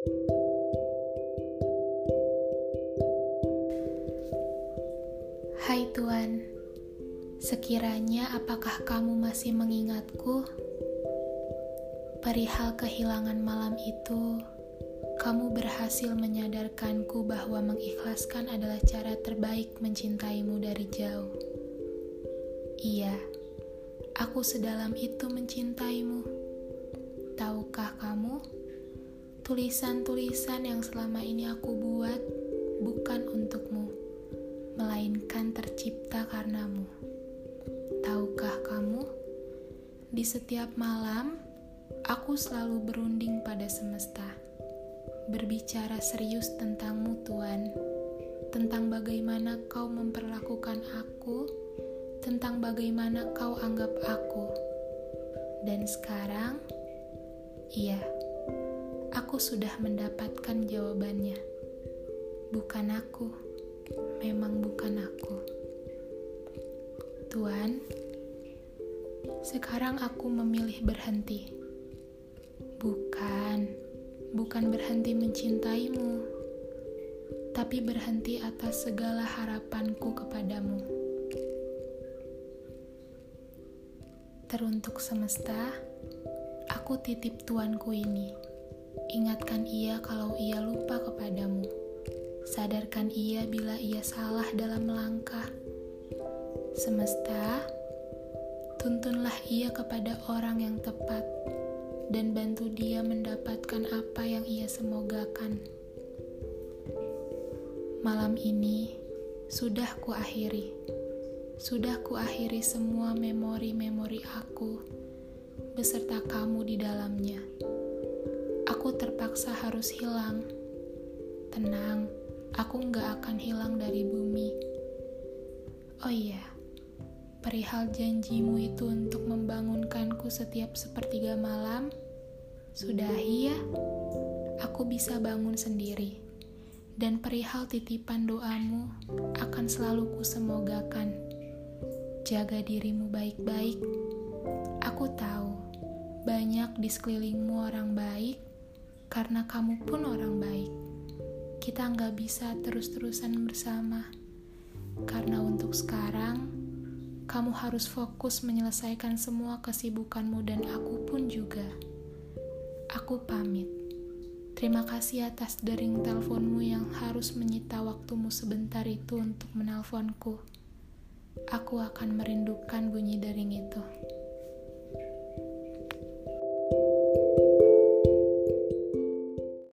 Hai Tuan, sekiranya apakah kamu masih mengingatku? Perihal kehilangan malam itu, kamu berhasil menyadarkanku bahwa mengikhlaskan adalah cara terbaik mencintaimu dari jauh. Iya, aku sedalam itu mencintaimu. Tahukah kamu, tulisan-tulisan yang selama ini aku buat bukan untukmu melainkan tercipta karenamu. Tahukah kamu, di setiap malam aku selalu berunding pada semesta, berbicara serius tentangmu, Tuan, tentang bagaimana kau memperlakukan aku, tentang bagaimana kau anggap aku. Dan sekarang, iya, aku sudah mendapatkan jawabannya. Bukan aku memang bukan aku. Tuan, sekarang aku memilih berhenti. Bukan, bukan berhenti mencintaimu, tapi berhenti atas segala harapanku kepadamu. Teruntuk semesta, aku titip tuanku ini. Ingatkan ia kalau ia lupa kepadamu Sadarkan ia bila ia salah dalam melangkah. Semesta, tuntunlah ia kepada orang yang tepat dan bantu dia mendapatkan apa yang ia semogakan. Malam ini sudah kuakhiri. Sudah kuakhiri semua memori-memori aku beserta kamu di dalamnya. Terpaksa harus hilang. Tenang aku nggak akan hilang dari bumi. Oh iya, perihal janjimu itu untuk membangunkanku setiap sepertiga malam, sudah iya, aku bisa bangun sendiri. Dan perihal titipan doamu akan selalu kusemogakan. Jaga dirimu baik-baik. Aku tahu banyak di sekelilingmu orang baik karena kamu pun orang baik kita nggak bisa terus-terusan bersama. Karena untuk sekarang, kamu harus fokus menyelesaikan semua kesibukanmu dan aku pun juga. Aku pamit. Terima kasih atas dering teleponmu yang harus menyita waktumu sebentar itu untuk menelponku. Aku akan merindukan bunyi dering itu.